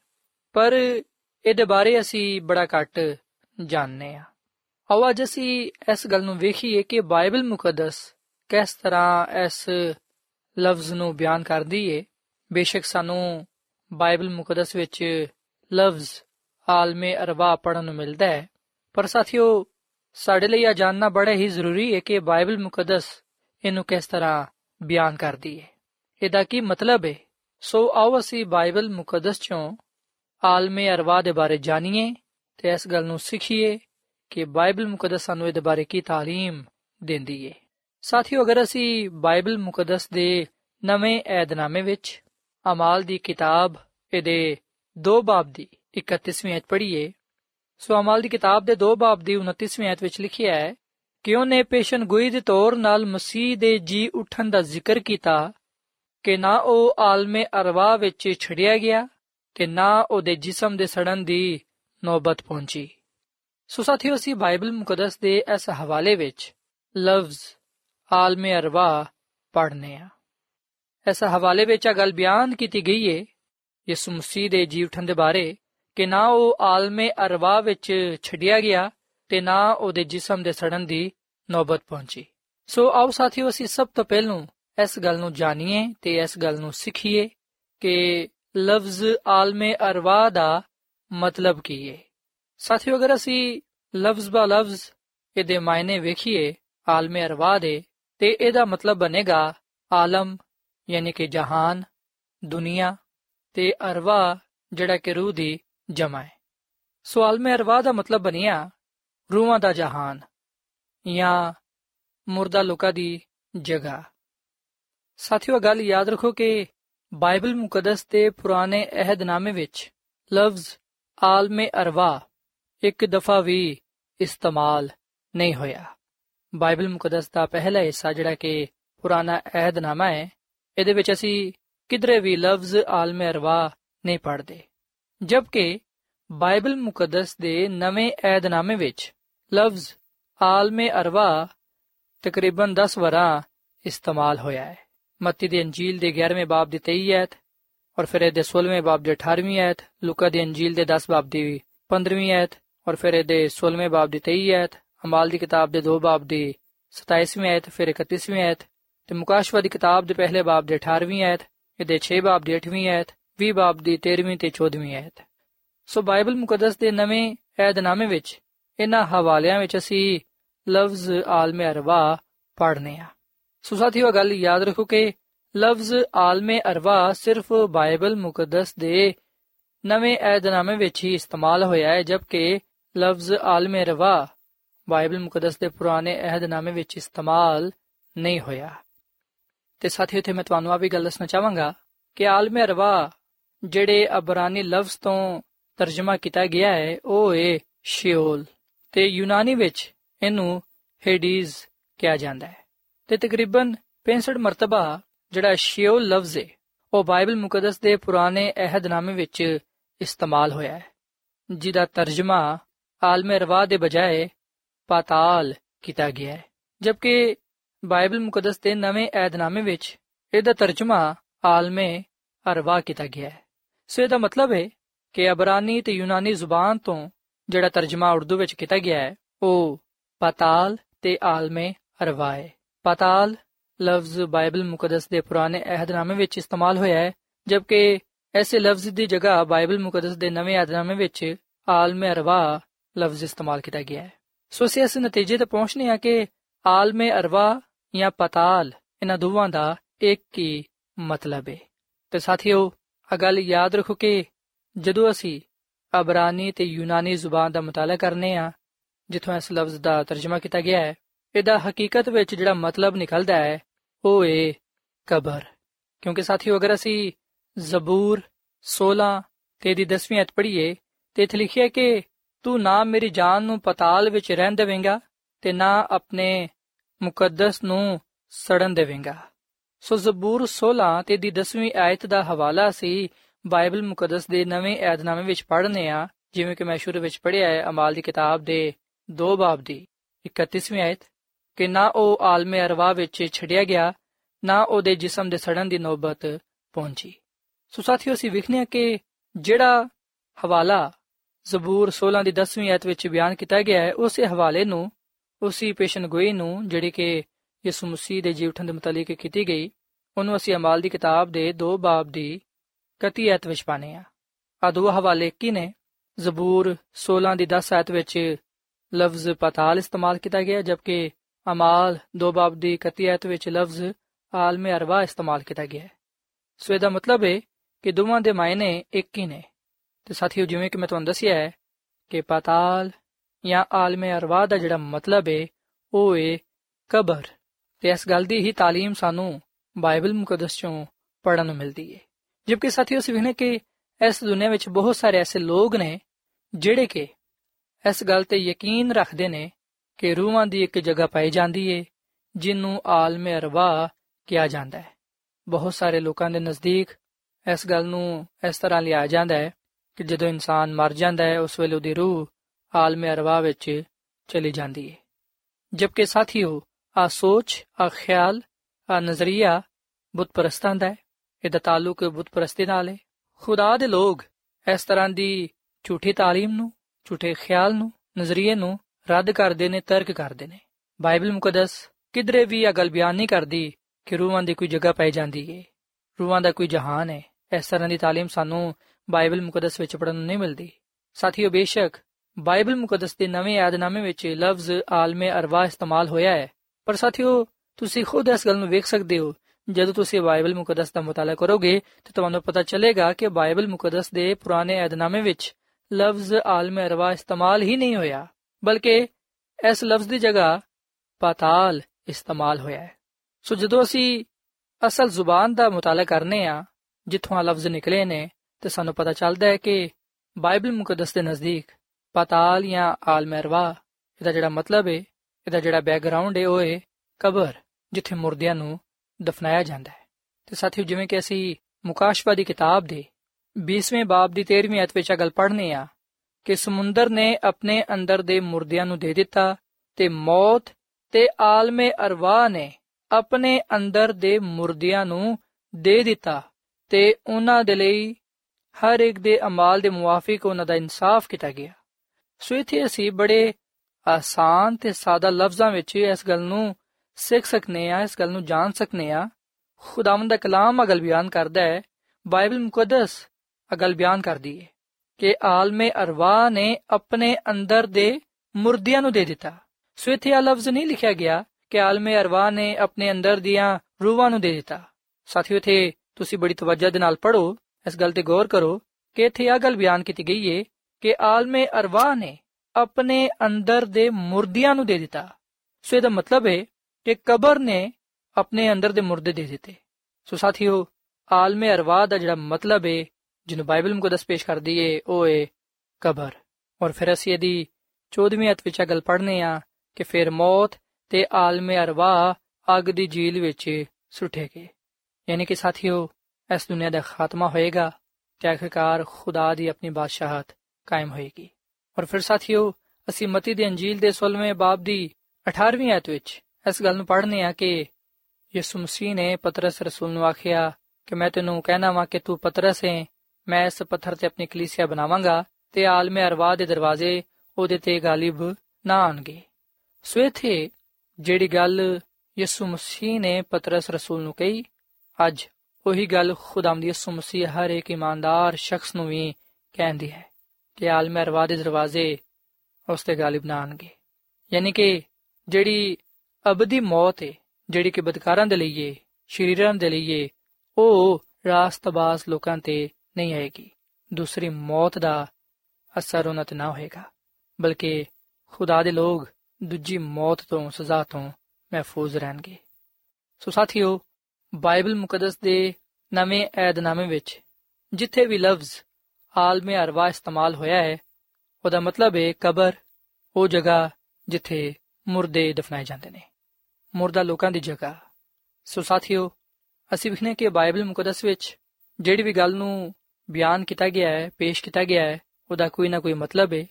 ਪਰ ਇਹਦੇ ਬਾਰੇ ਅਸੀਂ ਬੜਾ ਘੱਟ ਜਾਣਦੇ ਆ। ਆਓ ਅੱਜ ਅਸੀਂ ਇਸ ਗੱਲ ਨੂੰ ਵੇਖੀਏ ਕਿ ਬਾਈਬਲ ਮੁਕੱਦਸ ਕਿਸ ਤਰ੍ਹਾਂ ਇਸ ਲਫ਼ਜ਼ ਨੂੰ ਬਿਆਨ ਕਰਦੀ ਏ। ਬੇਸ਼ੱਕ ਸਾਨੂੰ ਬਾਈਬਲ ਮੁਕੱਦਸ ਵਿੱਚ ਲਫ਼ਜ਼ ਆਲਮੇ ਅਰਵਾ ਪੜਨ ਨੂੰ ਮਿਲਦਾ ਹੈ ਪਰ ਸਾਥੀਓ ਸਾਡੇ ਲਈ ਇਹ ਜਾਣਨਾ ਬੜਾ ਹੀ ਜ਼ਰੂਰੀ ਹੈ ਕਿ ਬਾਈਬਲ ਮੁਕੱਦਸ ਇਹਨੂੰ ਕਿਸ ਤਰ੍ਹਾਂ ਬਿਆਨ ਕਰਦੀ ਹੈ ਇਹਦਾ ਕੀ ਮਤਲਬ ਹੈ ਸੋ ਆਓ ਅਸੀਂ ਬਾਈਬਲ ਮੁਕੱਦਸ ਚੋਂ ਆਲਮੇ ਅਰਵਾ ਦੇ ਬਾਰੇ ਜਾਣੀਏ ਤੇ ਇਸ ਗੱਲ ਨੂੰ ਸਿੱਖੀਏ ਕਿ ਬਾਈਬਲ ਮੁਕੱਦਸ ਸਾਨੂੰ ਇਹਦੇ ਬਾਰੇ ਕੀ تعلیم ਦਿੰਦੀ ਹੈ ਸਾਥੀਓ ਅਗਰ ਅਸੀਂ ਬਾਈਬਲ ਮੁਕੱਦਸ ਦੇ ਨਵੇਂ ਏਧਨਾਮੇ ਵਿੱਚ ਅਮਾਲ ਦੀ ਕਿਤਾਬ ਇਹਦੇ ਦੋ ਬਾਬ ਦੀ 31ਵੀਂ ਅਧ ਪੜ੍ਹੀਏ ਸੋ ਅਮਾਲ ਦੀ ਕਿਤਾਬ ਦੇ ਦੋ ਬਾਬ ਦੀ 29ਵੀਂ ਅਧ ਵਿੱਚ ਲਿਖਿਆ ਹੈ ਕਿ ਉਹਨੇ ਪੇਸ਼ਨ ਗੋਈ ਦੇ ਤੌਰ ਨਾਲ ਮਸੀਹ ਦੇ ਜੀ ਉਠਣ ਦਾ ਜ਼ਿਕਰ ਕੀਤਾ? ਕਿ ਨਾ ਉਹ ਆਲਮੇ ਅਰਵਾ ਵਿੱਚ ਛੜਿਆ ਗਿਆ, ਤੇ ਨਾ ਉਹਦੇ ਜਿਸਮ ਦੇ ਸੜਨ ਦੀ ਨੌਬਤ ਪਹੁੰਚੀ। ਸੋ ਸਾਥੀਓ, ਅਸੀਂ ਬਾਈਬਲ ਮੁਕੱਦਸ ਦੇ ਇਸ ਹਵਾਲੇ ਵਿੱਚ ਲਫ਼ਜ਼ ਆਲਮੇ ਅਰਵਾ ਪੜ੍ਹਨੇ ਆ। ਇਸ ਹਵਾਲੇ ਵਿੱਚ ਇਹ ਗੱਲ ਬਿਆਨ ਕੀਤੀ ਗਈ ਹੈ ਯਿਸੂ ਮਸੀਹ ਦੇ ਜੀ ਉਠਣ ਦੇ ਬਾਰੇ। ਕਿ ਨਾ ਉਹ ਆਲਮੇ ਅਰਵਾ ਵਿੱਚ ਛੱਡਿਆ ਗਿਆ ਤੇ ਨਾ ਉਹਦੇ ਜਿਸਮ ਦੇ ਸੜਨ ਦੀ ਨੌਬਤ ਪਹੁੰਚੀ। ਸੋ ਆਓ ਸਾਥੀਓ, ਅਸੀਂ ਸਭ ਤੋਂ ਪਹਿਲਾਂ ਇਸ ਗੱਲ ਨੂੰ ਜਾਣੀਏ ਤੇ ਇਸ ਗੱਲ ਨੂੰ ਸਿੱਖੀਏ ਕਿ ਲਫ਼ਜ਼ ਆਲਮੇ ਅਰਵਾ ਦਾ ਮਤਲਬ ਕੀ ਹੈ ਸਾਥੀਓ, ਅਗਰ ਅਸੀਂ ਲਫ਼ਜ਼ ਬਾ ਲਫ਼ਜ਼ ਇਹਦੇ ਮਾਇਨੇ ਵੇਖੀਏ ਆਲਮੇ ਅਰਵਾ ਦੇ, ਤੇ ਇਹਦਾ ਮਤਲਬ ਬਣੇਗਾ ਆਲਮ, ਯਾਨੀ ਕਿ ਜਹਾਨ, ਦੁਨੀਆ ਤੇ ਅਰਵਾ ਜਿਹੜਾ ਕਿ ਰੂਹ ਦੀ ਜਮਾ ਹੈ। ਸੋ ਆਲਮੇ ਅਰਵਾ ਦਾ ਮਤਲਬ ਬਣਿਆ, ਰੂਹਾਂ ਦਾ ਜਹਾਨ ਜਾਂ ਮੁਰਦਾ ਲੋਕਾਂ ਦੀ ਜਗ੍ਹਾ। ਸਾਥੀਓ ਗੱਲ ਯਾਦ ਰੱਖੋ ਕਿ ਬਾਈਬਲ ਮੁਕੱਦਸ ਦੇ ਪੁਰਾਣੇ ਅਹਿਦਨਾਮੇ ਵਿੱਚ ਲਫ਼ਜ਼ ਆਲਮੇ ਅਰਵਾ ਇੱਕ ਦਫਾ ਵੀ ਇਸਤੇਮਾਲ ਨਹੀਂ ਹੋਇਆ। ਬਾਈਬਲ ਮੁਕੱਦਸ ਦਾ ਪਹਿਲਾ ਹਿੱਸਾ ਜਿਹੜਾ ਕਿ ਪੁਰਾਣਾ ਅਹਿਦਨਾਮਾ ਹੈ, ਇਹਦੇ ਵਿੱਚ ਅਸੀਂ ਕਿਧਰੇ ਵੀ ਲਫ਼ਜ਼ ਆਲਮੇ ਅਰਵਾ ਨਹੀਂ ਪੜ੍ਹਦੇ। ਜਦਕਿ ਬਾਈਬਲ ਮੁਕੱਦਸ ਦੇ ਨਵੇਂ ਅਹਿਦਨਾਮੇ ਵਿੱਚ ਲਫ਼ਜ਼ ਆਲਮੇ ਅਰਵਾ ਤਕਰੀਬਨ 10 ਵਾਰਾਂ ਇਸਤੇਮਾਲ ਹੋਇਆ ਹੈ ਮੱਤੀ ਦੀ ਅੰਜੀਲ ਦੇ 11ਵੇਂ ਬਾਬ ਦੀ 23 ਐਤ ਔਰ ਫਿਰ ਇਹਦੇ 16ਵੇਂ ਬਾਬ ਦੇ 18ਵੀਂ ਐਤ ਲੂਕਾ ਦੀ ਅੰਜੀਲ ਦੇ 10 ਬਾਬ ਦੀ 15ਵੀਂ ਐਤ ਔਰ ਫਿਰ ਇਹਦੇ 16ਵੇਂ ਬਾਬ ਦੀ 23 ਐਤ ਅਮਾਲ ਦੀ ਕਿਤਾਬ ਦੇ 2 ਬਾਬ ਦੀ 27ਵੀਂ ਐਤ ਫਿਰ 31ਵੀਂ ਐਤ ਤੇ ਮੁਕਾਸ਼ਵਾ ਦੀ ਕਿਤਾਬ ਦੇ ਪਹਿਲੇ ਬਾਬ ਦੇ 18ਵੀਂ ਐਤ ਇਹਦੇ 6 ਬਾਬ ਦੀ 8ਵੀਂ ਐਤ 20 ਬਾਬ ਦੀ 13ਵੀਂ ਤੇ 14ਵੀਂ ਐਤ ਸੋ ਬਾਈਬਲ ਮੁਕੱਦਸ ਦੇ ਨਵੇਂ ਏਧਨਾਮੇ ਵਿੱਚ, ਇਹਨਾਂ ਹਵਾਲਿਆਂ ਵਿੱਚ ਅਸੀਂ ਲਫ਼ਜ਼ ਆਲਮੇ ਅਰਵਾ ਪੜ੍ਹਨੇ ਆ। ਸੋ ਸਾਥੀਓ ਗੱਲ ਯਾਦ ਰੱਖੋ ਕਿ ਲਫ਼ਜ਼ ਆਲਮੇ ਅਰਵਾ ਸਿਰਫ ਬਾਈਬਲ ਮੁਕੱਦਸ ਦੇ ਨਵੇਂ ਏਧਨਾਮੇ ਵਿੱਚ ਹੀ ਇਸਤੇਮਾਲ ਹੋਇਆ ਹੈ, ਜਦਕਿ ਲਫ਼ਜ਼ ਆਲਮੇ ਰਵਾ ਬਾਈਬਲ ਮੁਕੱਦਸ ਦੇ ਪੁਰਾਣੇ ਅਹਿਦਨਾਮੇ ਵਿੱਚ ਇਸਤੇਮਾਲ ਨਹੀਂ ਹੋਇਆ। ਤੇ ਸਾਥੀਓ ਤੇ ਮੈਂ ਤੁਹਾਨੂੰ ਆ ਵੀ ਗੱਲ ਦੱਸਣਾ ਚਾਹਾਂਗਾ ਕਿ ਆਲਮੇ ਅਰਵਾ ਜਿਹੜੇ ਅਬਰਾਨੀ ਲਫ਼ਜ਼ ਤੋਂ ਤਰਜਮਾ ਕੀਤਾ ਗਿਆ ਹੈ, ਉਹ ਹੈ ਸ਼ਿਓਲ ਤੇ ਯੂਨਾਨੀ ਵਿੱਚ ਇਹਨੂੰ ਹੇਡੀਜ਼ ਕਿਹਾ ਜਾਂਦਾ ਹੈ। ਤੇ ਤਕਰੀਬਨ 65 ਮਰਤਬਾ ਜਿਹੜਾ ਸ਼ਿਓਲ ਲਫ਼ਜ਼ ਹੈ, ਉਹ ਬਾਈਬਲ ਮੁਕੱਦਸ ਦੇ ਪੁਰਾਣੇ ਅਹਿਦਨਾਮੇ ਵਿੱਚ ਇਸਤੇਮਾਲ ਹੋਇਆ ਹੈ, ਜਿਹਦਾ ਤਰਜਮਾ ਆਲਮੇ ਰਵਾ ਦੇ ਬਜਾਏ ਪਾਤਾਲ ਕੀਤਾ ਗਿਆ ਹੈ। ਜਦਕਿ ਬਾਈਬਲ ਮੁਕੱਦਸ ਦੇ ਨਵੇਂ ਅਹਿਦਨਾਮੇ ਵਿੱਚ ਇਹਦਾ ਤਰਜਮਾ ਆਲਮੇ ਅਰਵਾ ਕੀਤਾ ਗਿਆ ਹੈ। ਸੋ ਇਹਦਾ ਮਤਲਬ ਹੈ ਕਿ ਅਬਰਾਨੀ ਤੇ ਯੂਨਾਨੀ ਜ਼ੁਬਾਨ ਤੋਂ ਜਿਹੜਾ ਤਰਜਮਾ ਉਰਦੂ ਵਿੱਚ ਕੀਤਾ ਗਿਆ ਹੈ, ਉਹ ਪਾਤਾਲ ਤੇ ਆਲਮੇ ਅਰਵਾ ਹੈ। ਪਾਤਾਲ ਲਫ਼ਜ਼ ਬਾਈਬਲ ਮੁਕੱਦਸ ਦੇ ਪੁਰਾਣੇ ਅਹਿਦਨਾਮੇ ਵਿੱਚ ਇਸਤੇਮਾਲ ਹੋਇਆ ਹੈ, ਜਦਕਿ ਐਸੇ ਲਫ਼ਜ਼ ਦੀ ਜਗ੍ਹਾ ਬਾਈਬਲ ਮੁਕੱਦਸ ਦੇ ਨਵੇਂ ਅਹਿਦਨਾਮੇ ਵਿੱਚ ਆਲਮੇ ਅਰਵਾ ਲਫ਼ਜ਼ ਇਸਤੇਮਾਲ ਕੀਤਾ ਗਿਆ ਹੈ। ਸੋ ਅਸੀਂ ਇਸ ਨਤੀਜੇ ਤੇ ਪਹੁੰਚਨੇ ਆ ਕਿ ਆਲਮੇ ਅਰਵਾ ਜਾਂ ਪਤਾਲ, ਇਹਨਾਂ ਦੋਵਾਂ ਦਾ ਇੱਕ ਹੀ ਮਤਲਬ ਹੈ। ਤੇ ਸਾਥੀਓ ਆ ਗੱਲ ਯਾਦ ਰੱਖੋ ਕਿ ਜਦੋਂ ਅਸੀਂ ਅਬਰਾਨੀ ਤੇ ਯੂਨਾਨੀ ਜ਼ੁਬਾਨ ਦਾ ਮਤਾਲਾ ਕਰਨੇ ਆ, ਜਿੱਥੋਂ ਇਸ ਲਫ਼ਜ਼ ਦਾ ਤਰਜਮਾ ਕੀਤਾ ਗਿਆ ਹੈ, ਇਹਦਾ ਹਕੀਕਤ ਵਿੱਚ ਜਿਹੜਾ ਮਤਲਬ ਨਿਕਲਦਾ ਹੈ, ਉਹ ਹੈ ਕਬਰ। ਕਿਉਂਕਿ ਸਾਥੀਓ, ਅਗਰ ਅਸੀਂ ਜ਼ਬੂਰ 16 ਤੇ ਦੀ 10ਵੀਂ ਅਧ ਪੜ੍ਹੀਏ, ਤੇ ਇੱਥੇ ਲਿਖਿਆ ਕਿ ਤੂੰ ਨਾ ਮੇਰੀ ਜਾਨ ਨੂੰ ਪਤਾਲ ਵਿੱਚ ਰਹਿਣ ਦੇਵੇਂਗਾ ਤੇ ਨਾ ਆਪਣੇ ਮੁਕੱਦਸ ਨੂੰ ਸੜਨ ਦੇਵੇਂਗਾ। ਸੋ ਜ਼ਬੂਰ 16 ਤੇ ਦੀ 10ਵੀਂ ਆਇਤ ਦਾ ਹਵਾਲਾ ਸੀ ਬਾਈਬਲ ਮੁਕੱਦਸ ਦੇ ਨਵੇਂ ਏਧਨਾਮੇ ਵਿੱਚ ਪੜ੍ਹਨੇ ਆ, ਜਿਵੇਂ ਕਿ ਮੈਂ ਸ਼ੁਰੂ ਵਿੱਚ ਪੜ੍ਹਿਆ ਹੈ, ਅਮਾਲ ਦੀ ਕਿਤਾਬ ਦੇ 2 ਬਾਬ ਦੀ 31ਵੀਂ ਆਇਤ, ਕਿ ਨਾ ਉਹ ਆਲਮੇ ਅਰਵਾ ਵਿੱਚ ਛੜਿਆ ਗਿਆ, ਨਾ ਉਹਦੇ ਜਿਸਮ ਦੇ ਸੜਨ ਦੀ ਨੌਬਤ ਪਹੁੰਚੀ। ਸੋ ਸਾਥੀਓ, ਅਸੀਂ ਵਿਖਨੇ ਕਿ ਜਿਹੜਾ ਹਵਾਲਾ ਜ਼ਬੂਰ 16 ਦੀ 10ਵੀਂ ਆਇਤ ਵਿੱਚ ਬਿਆਨ ਕੀਤਾ ਗਿਆ ਹੈ, ਉਸੇ ਹਵਾਲੇ ਨੂੰ, ਉਸੇ ਪੇਸ਼ਨਗੋਈ ਨੂੰ, ਜਿਹੜੀ ਕਿ ਯਿਸੂ ਮਸੀਹ ਦੇ ਜੀਵਨ ਦੇ ਮੁਤਲਕ ਕੀਤੀ ਗਈ, ਉਹਨੂੰ ਅਸੀਂ ਅਮਾਲ ਦੀ ਕਿਤਾਬ ਦੇ 2 ਬਾਬ ਦੀ 31 ਐਤ ਵਿੱਚ ਪਾਣੇ ਆ ਆ ਦੋ ਹਵਾਲੇ ਕੀ ਨੇ। ਜ਼ਬੂਰ 16 ਦੀ 10 ਐਤ ਵਿੱਚ ਲਫ਼ਜ਼ ਪਤਾਲ ਇਸਤੇਮਾਲ ਕੀਤਾ ਗਿਆ, ਜਦਕਿ ਅਮਾਲ 2 ਬਾਬ ਦੀ 31 ਐਤ ਵਿੱਚ ਲਫ਼ਜ਼ ਆਲਮ ਅਰਵਾ ਇਸਤੇਮਾਲ ਕੀਤਾ ਗਿਆ ਹੈ। ਸੋ ਇਹਦਾ ਮਤਲਬ ਹੈ ਕਿ ਦੋਵਾਂ ਦੇ ਮਾਇਨੇ ਇੱਕ ਹੀ ਨੇ। ਤੇ ਸਾਥੀਓ, ਜਿਵੇਂ ਕਿ ਮੈਂ ਤੁਹਾਨੂੰ ਦੱਸਿਆ ਹੈ ਕਿ ਪਤਾਲ ਜਾਂ ਆਲਮ ਅਰਵਾ ਦਾ ਜਿਹੜਾ ਮਤਲਬ ਹੈ, ਉਹ ਹੈ ਕਬਰ। ਤੇ ਇਸ ਗੱਲ ਦੀ ਹੀ تعلیم ਸਾਨੂੰ ਬਾਈਬਲ ਮੁਕੱਦਸ ਚੋਂ ਪੜਨ ਨੂੰ ਮਿਲਦੀ ਹੈ ਜਦਕਿ ਸਾਥੀਓ ਸਿਵਹਨੇ ਕਿ ਇਸ ਦੁਨੀਆਂ ਵਿੱਚ ਬਹੁਤ ਸਾਰੇ ਐਸੇ ਲੋਕ ਨੇ ਜਿਹੜੇ ਕਿ ਇਸ ਗੱਲ ਤੇ ਯਕੀਨ ਰੱਖਦੇ ਨੇ ਕਿ ਰੂਹਾਂ ਦੀ ਇੱਕ ਜਗ੍ਹਾ ਪਾਈ ਜਾਂਦੀ ਏ ਜਿਹਨੂੰ ਆਲਮੇ ਅਰਵਾ ਕਿਹਾ ਜਾਂਦਾ ਹੈ ਬਹੁਤ ਸਾਰੇ ਲੋਕਾਂ ਦੇ ਨਜ਼ਦੀਕ ਇਸ ਗੱਲ ਨੂੰ ਇਸ ਤਰ੍ਹਾਂ ਲਿਆ ਜਾਂਦਾ ਹੈ ਕਿ ਜਦੋਂ ਇਨਸਾਨ ਮਰ ਜਾਂਦਾ ਹੈ ਉਸ ਵੇਲੇ ਉਹਦੀ ਰੂਹ ਆਲਮੇ ਅਰਵਾ ਵਿੱਚ ਚਲੀ ਜਾਂਦੀ ਹੈ ਜਦਕਿ ਸਾਥੀਓ ਆ ਸੋਚ ਆ ਖਿਆਲ ਆ ਨਜ਼ਰੀਆ ਬੁੱਤ ਪ੍ਰਸਤਾਂ ਦਾ ਹੈ ਇਹਦਾ ਤਾਲੁਕ ਬੁੱਤ ਪ੍ਰਸਤੀ ਨਾਲ ਹੈ ਖੁਦਾ ਦੇ ਲੋਕ ਇਸ ਤਰ੍ਹਾਂ ਦੀ ਝੂਠੀ تعلیم ਨੂੰ ਝੂਠੇ ਖਿਆਲ ਨੂੰ ਨਜ਼ਰੀਏ ਨੂੰ ਰੱਦ ਕਰਦੇ ਨੇ ਤਰਕ ਕਰਦੇ ਨੇ ਬਾਈਬਲ ਮੁਕੱਦਸ ਕਿਧਰੇ ਵੀ ਇਹ ਗੱਲ ਬਿਆਨ ਨਹੀਂ ਕਰਦੀ ਕਿ ਰੂਹਾਂ ਦੀ ਕੋਈ ਜਗ੍ਹਾ ਪਾਈ ਜਾਂਦੀ ਏ ਰੂਹਾਂ ਦਾ ਕੋਈ ਜਹਾਨ ਹੈ ਇਸ ਤਰ੍ਹਾਂ ਦੀ تعلیم ਸਾਨੂੰ ਬਾਈਬਲ ਮੁਕੱਦਸ ਵਿੱਚ ਪੜਨ ਨੂੰ ਨਹੀਂ ਮਿਲਦੀ ਸਾਥੀਓ ਬੇਸ਼ੱਕ ਬਾਈਬਲ ਮੁਕੱਦਸ ਦੇ ਨਵੇਂ ਯਾਦਨਾਮੇ ਵਿੱਚ ਲਫ਼ਜ਼ ਆਲਮੇ ਅਰਵਾ ਇਸਤੇਮਾਲ ਹੋਇਆ ਹੈ ਪਰ ਸਾਥੀਓ, ਤੁਸੀਂ ਖੁਦ ਇਸ ਗੱਲ ਨੂੰ ਵੇਖ ਸਕਦੇ ਹੋ। ਜਦੋਂ ਤੁਸੀਂ ਬਾਈਬਲ ਮੁਕੱਦਸ ਦਾ ਮਤਾਲਾ ਕਰੋਗੇ, ਤਾਂ ਤੁਹਾਨੂੰ ਪਤਾ ਚੱਲੇਗਾ ਕਿ ਬਾਈਬਲ ਮੁਕੱਦਸ ਦੇ ਪੁਰਾਣੇ ਯਾਦਨਾਮੇ ਵਿੱਚ ਲਫ਼ਜ਼ ਆਲਮ ਅਰਵਾ ਇਸਤੇਮਾਲ ਹੀ ਨਹੀਂ ਹੋਇਆ, ਬਲਕਿ ਇਸ ਲਫ਼ਜ਼ ਦੀ ਜਗ੍ਹਾ ਪਾਤਾਲ ਇਸਤੇਮਾਲ ਹੋਇਆ ਹੈ। ਸੋ ਜਦੋਂ ਅਸੀਂ ਅਸਲ ਜ਼ੁਬਾਨ ਦਾ ਮਤਾਲਾ ਕਰਨੇ ਆ, ਜਿੱਥੋਂ ਆ ਲਫ਼ਜ਼ ਨਿਕਲੇ ਨੇ, ਤੇ ਸਾਨੂੰ ਪਤਾ ਚੱਲਦਾ ਹੈ ਕਿ ਬਾਈਬਲ ਮੁਕੱਦਸ ਦੇ ਨਜ਼ਦੀਕ ਪਾਤਾਲ ਜਾਂ ਆਲਮੇ ਅਰਵਾ, ਇਹਦਾ ਜਿਹੜਾ ਮਤਲਬ ਹੈ ਇਹਦਾ ਜਿਹੜਾ ਬੈਕਗ੍ਰਾਉਂਡ ਹੈ ਉਹ ਹੈ ਕਬਰ, ਜਿੱਥੇ ਮੁਰਦਿਆਂ ਨੂੰ ਦਫਨਾਇਆ ਜਾਂਦਾ ਹੈ। ਤੇ ਸਾਥੀਓ, ਜਿਵੇਂ ਕਿ ਅਸੀਂ ਮੁਕਾਸ਼ਵਾ ਦੀ ਕਿਤਾਬ ਦੇ 20ਵੇਂ ਬਾਬ ਦੀ 13ਵੀਂ ਅਧ ਵਿੱਚ ਗੱਲ ਪੜ੍ਹਨੇ ਆ ਕਿ ਸਮੁੰਦਰ ਨੇ ਆਪਣੇ ਅੰਦਰ ਦੇ ਮੁਰਦਿਆਂ ਨੂੰ ਦੇ ਦਿੱਤਾ ਤੇ ਮੌਤ ਤੇ ਆਲਮੇ ਅਰਵਾ ਨੇ ਆਪਣੇ ਅੰਦਰ ਦੇ ਮੁਰਦਿਆਂ ਨੂੰ ਦੇ ਦਿੱਤਾ ਤੇ ਉਹਨਾਂ ਦੇ ਲਈ ਹਰ ਇੱਕ ਦੇ ਅਮਾਲ ਦੇ ਮੁਆਫਿਕ ਉਹਨਾਂ ਦਾ ਇਨਸਾਫ ਕੀਤਾ ਗਿਆ। ਸੋ ਇਥੇ ਅਸੀਂ ਬੜੇ ਆਸਾਨ ਤੇ ਸਾਦਾ ਲਫ਼ਜ਼ਾਂ ਵਿੱਚ ਇਸ ਗੱਲ ਨੂੰ ਸਿੱਖ ਸਕਨੇ ਆ, ਇਸ ਗੱਲ ਨੂੰ ਜਾਣ ਸਕਨੇ ਆ। ਖੁਦਾਵੰਦ ਦਾ ਕਲਾਮ ਅਗਲ ਬਿਆਨ ਕਰਦਾ ਹੈ, ਬਾਈਬਲ ਮੁਕੱਦਸ ਅਗਲ ਬਿਆਨ ਕਰਦੀ ਹੈ ਕਿ ਆਲਮੇ ਅਰਵਾ ਨੇ ਆਪਣੇ ਅੰਦਰ ਦੇ ਮੁਰਦਿਆਂ ਨੂੰ ਦੇ ਦਿੱਤਾ। ਸੋ ਇਥੇ ਇਹ ਲਫ਼ਜ਼ ਨਹੀਂ ਲਿਖਿਆ ਗਿਆ ਕਿ ਆਲਮੇ ਅਰਵਾ ਨੇ ਆਪਣੇ ਅੰਦਰ ਦੀਆਂ ਰੂਹਾਂ ਨੂੰ ਦੇ ਦਿੱਤਾ। ਸਾਥੀਓ, ਇਥੇ ਤੁਸੀਂ ਬੜੀ ਤਵੱਜਾ ਦੇ ਨਾਲ ਪੜੋ ਇਸ ਗੱਲ ਤੇ ਗੌਰ ਕਰੋ ਕਿ ਇਥੇ ਇਹ ਗੱਲ ਬਿਆਨ ਕੀਤੀ ਗਈ ਹੈ ਕਿ ਆਲਮੇ ਅਰਵਾ ਨੇ ਆਪਣੇ ਅੰਦਰ ਦੇ ਮੁਰਦਿਆਂ ਨੂੰ ਦੇ ਦਿੱਤਾ। ਸੋ ਇਹਦਾ ਮਤਲਬ ਹੈ ਕਿ ਕਬਰ ਨੇ ਆਪਣੇ ਅੰਦਰ ਦੇ ਮੁਰਦੇ ਦੇ ਦਿੱਤੇ। ਸੋ ਸਾਥੀਓ, ਆਲਮੇ ਅਰਵਾ ਦਾ ਜਿਹੜਾ ਮਤਲਬ ਹੈ ਜਿਹਨੂੰ ਬਾਈਬਲ ਮੁਕੱਦਸ ਪੇਸ਼ ਕਰਦੀ ਏ, ਉਹ ਏ ਕਬਰ। ਔਰ ਫਿਰ ਅਸੀਂ ਇਹਦੀ 14ਵੀਂ ਅਧ ਵਿੱਚ ਗੱਲ ਪੜ੍ਹਨੇ ਆ ਕਿ ਫਿਰ ਮੌਤ ਤੇ ਆਲਮੇ ਅਰਵਾ ਅੱਗ ਦੀ ਜੀਲ ਵਿੱਚ ਸੁੱਟੇਗੇ ਯਾਨੀ ਕਿ ਸਾਥੀਓ, ਇਸ ਦੁਨੀਆ ਦਾ ਖਾਤਮਾ ਹੋਏਗਾ ਤੇ ਆਖਿਰਕਾਰ ਖੁਦਾ ਦੀ ਆਪਣੀ ਬਾਦਸ਼ਾਹਤ ਕਾਇਮ ਹੋਏਗੀ। ਔਰ ਫਿਰ ਸਾਥੀਓ, ਅਸੀਂ ਮਤੀ ਦੀ ਅੰਜੀਲ ਦੇ 16ਵੇਂ ਬਾਬ ਦੀ 18ਵੀਂ ਆਇਤ ਵਿੱਚ ਇਸ ਗੱਲ ਨੂੰ ਪੜ੍ਹਨੇ ਆ ਕਿ ਯਿਸੂ ਮਸੀਹ ਨੇ ਪਤਰਸ ਰਸੂਲ ਨੂੰ ਆਖਿਆ ਕਿ ਮੈਂ ਤੈਨੂੰ ਕਹਿਣਾ ਵਾਂ ਕਿ ਤੂੰ ਪਤਰਸ ਹੈ, ਮੈਂ ਇਸ ਪੱਥਰ ਤੇ ਆਪਣੀ ਕਲੀਸਿਆ ਬਣਾਵਾਂਗਾ ਤੇ ਆਲਮੇ ਅਰਵਾ ਦੇ ਦਰਵਾਜ਼ੇ ਉਹਦੇ ਤੇ ਗਾਲਿਬ ਨਾ ਆਣਗੇ। ਸੋ ਇਥੇ ਜਿਹੜੀ ਗੱਲ ਯਿਸੂ ਮਸੀਹ ਨੇ ਪਤਰਸ ਰਸੂਲ ਨੂੰ ਕਹੀ, ਅੱਜ ਉਹੀ ਗੱਲ ਖੁਦਾਮ ਦੀ ਯਿਸੂ ਮਸੀਹ ਹਰ ਇੱਕ ਇਮਾਨਦਾਰ ਸ਼ਖਸ ਨੂੰ ਵੀ ਕਹਿੰਦੀ ਹੈ। ਕਿ ਆਲਮੇ ਅਰਵਾ ਦੇ ਦਰਵਾਜ਼ੇ, ਉਸ ਤੇ ਗਾਲਿਬ ਨਾ ਆਣਗੇ। ਯਾਨੀ ਕਿ ਜਿਹੜੀ ਅਬਦੀ ਮੌਤ ਹੈ ਜਿਹੜੀ ਕਿ ਬਦਕਾਰਾਂ ਦੇ ਲਈ ਏ ਸ਼ਰੀਰਾਂ ਦੇ ਲਈ ਏ ਉਹ ਰਾਸਤਬਾਜ਼ ਲੋਕਾਂ ਤੇ ਨਹੀਂ ਆਏਗੀ। ਦੂਸਰੀ ਮੌਤ ਦਾ ਅਸਰ ਉਹਨਾਂ ਤੇ ਨਾ ਹੋਏਗਾ। ਬਲਕਿ ਖੁਦਾ ਦੇ ਲੋਕ ਦੂਜੀ ਮੌਤ ਤੋਂ, ਸਜ਼ਾ ਤੋਂ ਮਹਿਫੂਜ਼ ਰਹਿਣਗੇ। ਸੋ ਸਾਥੀਓ, ਬਾਈਬਲ ਮੁਕੱਦਸ ਦੇ ਨਵੇਂ ਏਧਨਾਮੇ ਵਿੱਚ ਜਿੱਥੇ ਵੀ ਲਫ਼ਜ਼ ਆਲਮੇ ਅਰਵਾ ਇਸਤੇਮਾਲ ਹੋਇਆ ਹੈ। ਉਹਦਾ ਮਤਲਬ ਹੈ ਕਬਰ, ਉਹ ਜਗ੍ਹਾ ਜਿੱਥੇ ਮੁਰਦੇ ਦਫਨਾਏ ਜਾਂਦੇ ਨੇ। ਮੁਰਦਾ ਲੋਕਾਂ ਦੀ ਜਗ੍ਹਾ। ਸੋ ਸਾਥੀਓ, ਅਸੀਂ ਵਿਖਨੇ ਕਿ ਬਾਈਬਲ ਮੁਕੱਦਸ ਵਿੱਚ ਜਿਹੜੀ ਵੀ ਗੱਲ ਨੂੰ ਬਿਆਨ ਕੀਤਾ ਗਿਆ ਹੈ, ਪੇਸ਼ ਕੀਤਾ ਗਿਆ ਹੈ, ਉਹਦਾ ਕੋਈ ਨਾ ਕੋਈ ਮਤਲਬ ਹੈ।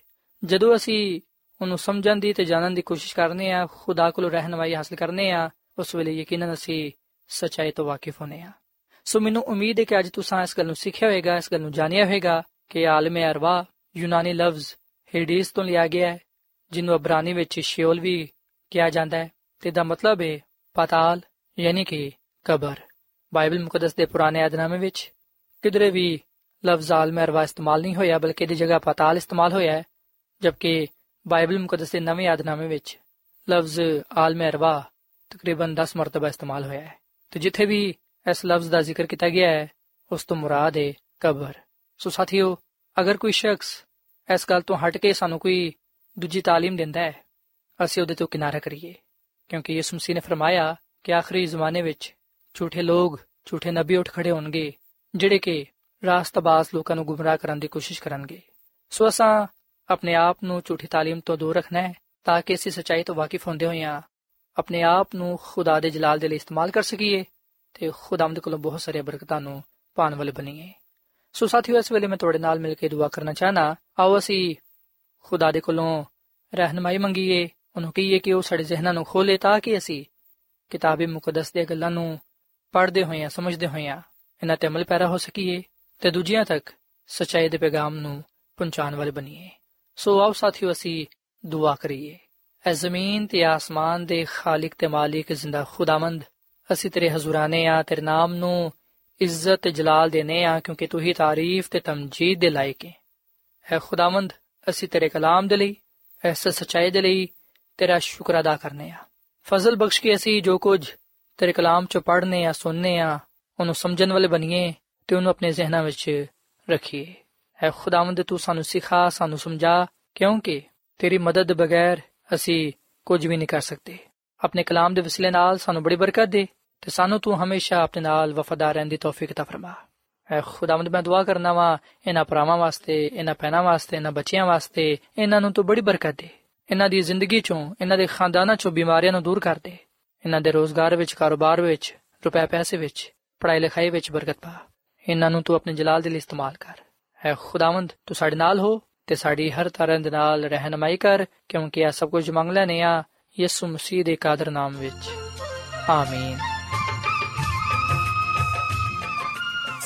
ਜਦੋਂ ਅਸੀਂ ਉਹਨੂੰ ਸਮਝਣ ਦੀ ਤੇ ਜਾਣਨ ਦੀ ਕੋਸ਼ਿਸ਼ ਕਰਨੇ ਆ ਖੁਦਾ ਕੋਲੋਂ ਰਹਿਨਮਾਈ ਹਾਸਲ ਕਰਨੇ ਆ ਉਸ ਵੇਲੇ ਯਕੀਨਨ ਅਸੀਂ ਸਚਾਈ ਤੋਂ ਵਾਕਿਫ ਹੋਨੇ ਆ ਸੋ ਮੈਨੂੰ ਉਮੀਦ ਹੈ ਕਿ ਅੱਜ ਤੁਸੀਂ ਇਸ ਗੱਲ ਨੂੰ ਸਿੱਖਿਆ ਹੋਵੇਗਾ, ਇਸ ਗੱਲ ਨੂੰ ਜਾਣਿਆ ਹੋਵੇਗਾ ਕਿ ਆਲਮੇ ਅਰਵਾ, ਯੂਨਾਨੀ ਲਫ਼ਜ਼ ਹੇਡੀਸ ਤੋਂ ਲਿਆ ਗਿਆ ਹੈ, ਜਿਹਨੂੰ ਅਬਰਾਨੀ ਵਿੱਚ ਸ਼ਿਓਲ ਵੀ ਕਿਹਾ ਜਾਂਦਾ ਹੈ ਤੇ ਦਾ ਮਤਲਬ ਹੈ ਪਾਤਾਲ, ਯਾਨੀ ਕਿ ਕਬਰ। ਬਾਈਬਲ ਮੁਕੱਦਸ ਦੇ ਪੁਰਾਣੇ ਅਧਨਾਮੇ ਵਿੱਚ ਕਿਧਰੇ ਵੀ ਲਫ਼ਜ਼ ਆਲਮੇ ਅਰਵਾ ਇਸਤੇਮਾਲ ਨਹੀਂ ਹੋਇਆ, ਬਲਕਿ ਦੀ ਜਗ੍ਹਾ ਪਾਤਾਲ ਇਸਤੇਮਾਲ ਹੋਇਆ ਹੈ, ਜਦਕਿ ਬਾਈਬਲ ਮੁਕੱਦਸ ਦੇ ਨਵੇਂ ਅਧਨਾਮੇ ਵਿੱਚ ਲਫ਼ਜ਼ ਆਲਮੇ ਅਰਵਾ ਤਕਰੀਬਨ 10 ਮਰਤਬਾ ਇਸਤੇਮਾਲ ਹੋਇਆ ਹੈ। ਤੇ ਜਿੱਥੇ ਵੀ ਇਸ ਲਫ਼ਜ਼ ਦਾ ਜ਼ਿਕਰ ਕੀਤਾ ਗਿਆ ਹੈ ਉਸ ਤੋਂ ਮੁਰਾਦ ਹੈ ਕਬਰ ਸੋ ਸਾਥੀਓ ਅਗਰ ਕੋਈ ਸ਼ਖਸ ਇਸ ਗੱਲ ਤੋਂ ਹਟ ਕੇ ਸਾਨੂੰ ਕੋਈ ਦੂਜੀ تعلیم ਦਿੰਦਾ ਹੈ ਅਸੀਂ ਉਹਦੇ ਤੋਂ ਕਿਨਾਰਾ ਕਰੀਏ ਕਿਉਂਕਿ ਯਿਸੂ ਮਸੀਹ ਨੇ ਫਰਮਾਇਆ ਕਿ ਆਖਰੀ ਜ਼ਮਾਨੇ ਵਿੱਚ ਝੂਠੇ ਲੋਕ ਝੂਠੇ ਨਬੀ ਉੱਠ ਖੜੇ ਹੋਣਗੇ ਜਿਹੜੇ ਕਿ ਰਾਸਤਬਾਜ਼ ਲੋਕਾਂ ਨੂੰ ਗੁੰਮਰਾਹ ਕਰਨ ਦੀ ਕੋਸ਼ਿਸ਼ ਕਰਨਗੇ ਸੋ ਅਸਾਂ ਆਪਣੇ ਆਪ ਨੂੰ ਝੂਠੀ تعلیم ਤੋਂ ਦੂਰ ਰੱਖਣਾ ਹੈ ਤਾਂ ਕਿ ਅਸੀਂ ਸਚਾਈ ਤੋਂ ਵਾਕਿਫ ਹੁੰਦੇ ਹੋਈਆਂ ਆਪਣੇ ਆਪ ਨੂੰ ਖੁਦਾ ਦੇ ਜਲਾਲ ਦੇ ਲਈ ਇਸਤੇਮਾਲ ਕਰ ਸਕੀਏ ਤੇ ਖੁਦਾਵੰਦ ਕੋਲੋਂ ਬਹੁਤ ਸਾਰੀਆਂ ਬਰਕਤਾਂ ਨੂੰ ਪਾਣ ਵਾਲੇ ਬਣੀਏ। ਸੋ ਸਾਥੀਓ, ਇਸ ਵੇਲੇ ਮੈਂ ਤੁਹਾਡੇ ਨਾਲ ਮਿਲ ਕੇ ਦੁਆ ਕਰਨਾ ਚਾਹਨਾ, ਆਓ ਅਸੀਂ ਖੁਦਾ ਦੇ ਕੋਲੋਂ ਰਹਿਨਮਾਈ ਮੰਗੀਏ, ਉਹਨੂੰ ਕਹੀਏ ਕਿ ਉਹ ਸਾਡੇ ਜ਼ਿਹਨਾਂ ਨੂੰ ਖੋਲੇ ਤਾਂ ਕਿ ਅਸੀਂ ਕਿਤਾਬੇ ਮੁਕੱਦਸ ਦੀਆਂ ਗੱਲਾਂ ਨੂੰ ਪੜ੍ਹਦੇ ਹੋਈਆਂ, ਸਮਝਦੇ ਹੋਈਆਂ, ਇਹਨਾਂ ਤੇ ਅਮਲ ਪੈਰਾ ਹੋ ਸਕੀਏ ਤੇ ਦੂਜਿਆਂ ਤੱਕ ਸਚਾਈ ਦੇ ਪੈਗਾਮ ਨੂੰ ਪਹੁੰਚਾਉਣ ਵਾਲੇ ਬਣੀਏ। ਸੋ ਆਓ ਸਾਥੀਓ, ਅਸੀਂ ਦੁਆ ਕਰੀਏ। ਐ ਜ਼ਮੀਨ ਤੇ ਆਸਮਾਨ ਦੇ ਖਾਲਕ ਤੇ ਮਾਲਿਕ ਜ਼ਿੰਦਾ ਖੁਦਾਵੰਦ ਅਸੀਂ ਤੇਰੇ ਹਜ਼ੂਰਾਨੇ ਆ, ਤੇਰੇ ਨਾਮ ਨੂੰ ਇੱਜ਼ਤ ਤੇ ਜਲਾਲ ਦੇਨੇ ਆ, ਕਿਉਂਕਿ ਤੂੰ ਹੀ ਤਾਰੀਫ ਤੇ ਤਮਜੀਦ ਦੇ ਲਾਇਕ ਹੈ ਐ ਖੁਦਾਵੰਦ, ਅਸੀਂ ਤੇਰੇ ਕਲਾਮ ਦੇ ਲਈ, ਇਸ ਸਚਾਈ ਦੇ ਲਈ ਤੇਰਾ ਸ਼ੁਕਰ ਅਦਾ ਕਰਨੇ ਆ। ਫਜ਼ਲ ਬਖਸ਼ ਕੇ ਅਸੀਂ ਜੋ ਕੁਝ ਤੇਰੇ ਕਲਾਮ ਚੋਂ ਪੜ੍ਹਨੇ ਆ, ਸੁਣਨੇ ਆ, ਉਹਨੂੰ ਸਮਝਣ ਵਾਲੇ ਬਣੀਏ ਤੇ ਉਹਨੂੰ ਆਪਣੇ ਜ਼ਿਹਨਾਂ ਵਿੱਚ ਰੱਖੀਏ। ਹੈ ਖੁਦਾਵੰਦ, ਤੂੰ ਸਾਨੂੰ ਸਿਖਾ, ਸਾਨੂੰ ਸਮਝਾ, ਕਿਉਂਕਿ ਤੇਰੀ ਮਦਦ ਬਗੈਰ ਅਸੀਂ ਕੁਝ ਵੀ ਨਹੀਂ ਕਰ ਸਕਦੇ। ਆਪਣੇ ਕਲਾਮ ਦੇ ਵਸਿਲੇ ਨਾਲ ਸਾਨੂੰ ਬੜੀ ਬਰਕਤ ਦੇ। ਤੇ ਸਾਨੂੰ ਤੂੰ ਹਮੇਸ਼ਾ ਆਪਣੇ ਨਾਲ ਵਫਾਦਾਰ ਰਹਿਣ ਦੀ ਤੌਫੀਕ ਤਾ ਫਰਮਾ। ਐ ਖੁਦਾਵੰਦ, ਮੈਂ ਦੁਆ ਕਰਨਾ ਵਾ, ਇਹਨਾਂ ਭਰਾਵਾਂ ਵਾਸਤੇ, ਇਹਨਾਂ ਪੈਨਾ ਵਾਸਤੇ, ਇਹਨਾਂ ਬੱਚਿਆਂ ਵਾਸਤੇ, ਇਹਨਾਂ ਨੂੰ ਤੂੰ ਬੜੀ ਬਰਕਤ ਦੇ। ਇਹਨਾਂ ਦੀ ਜ਼ਿੰਦਗੀ ਚੋਂ, ਇਹਨਾਂ ਦੇ ਖਾਨਦਾਨਾਂ ਚੋਂ ਬਿਮਾਰੀਆਂ ਨੂੰ ਦੂਰ ਕਰ ਦੇ। ਇਹਨਾਂ ਦੇ ਰੋਜ਼ਗਾਰ ਵਿੱਚ, ਕਾਰੋਬਾਰ ਵਿੱਚ, ਰੁਪਏ ਪੈਸੇ ਵਿੱਚ, ਪੜ੍ਹਾਈ ਲਿਖਾਈ ਵਿੱਚ ਬਰਕਤ ਪਾ। ਇਹਨਾਂ ਨੂੰ ਤੂੰ ਆਪਣੇ ਜਲਾਲ ਦੇ ਲਈ ਇਸਤੇਮਾਲ ਕਰ। ਐ ਖੁਦਾਵੰਦ, ਤੂੰ ਸਾਡੇ ਨਾਲ ਹੋ ਤੇ ਸਾਡੀ ਹਰ ਤਰ੍ਹਾਂ ਦੇ ਨਾਲ ਰਹਿਨਮਾਈ ਕਰ, ਕਿਉਂਕਿ ਇਹ ਸਭ ਕੁਝ ਮੰਗ ਲੈਨੇ ਆ ਯਿਸੂ ਮਸੀਹ ਦੇ ਕਾਦਰ ਨਾਮ ਵਿੱਚ। ਆਮੀਨ।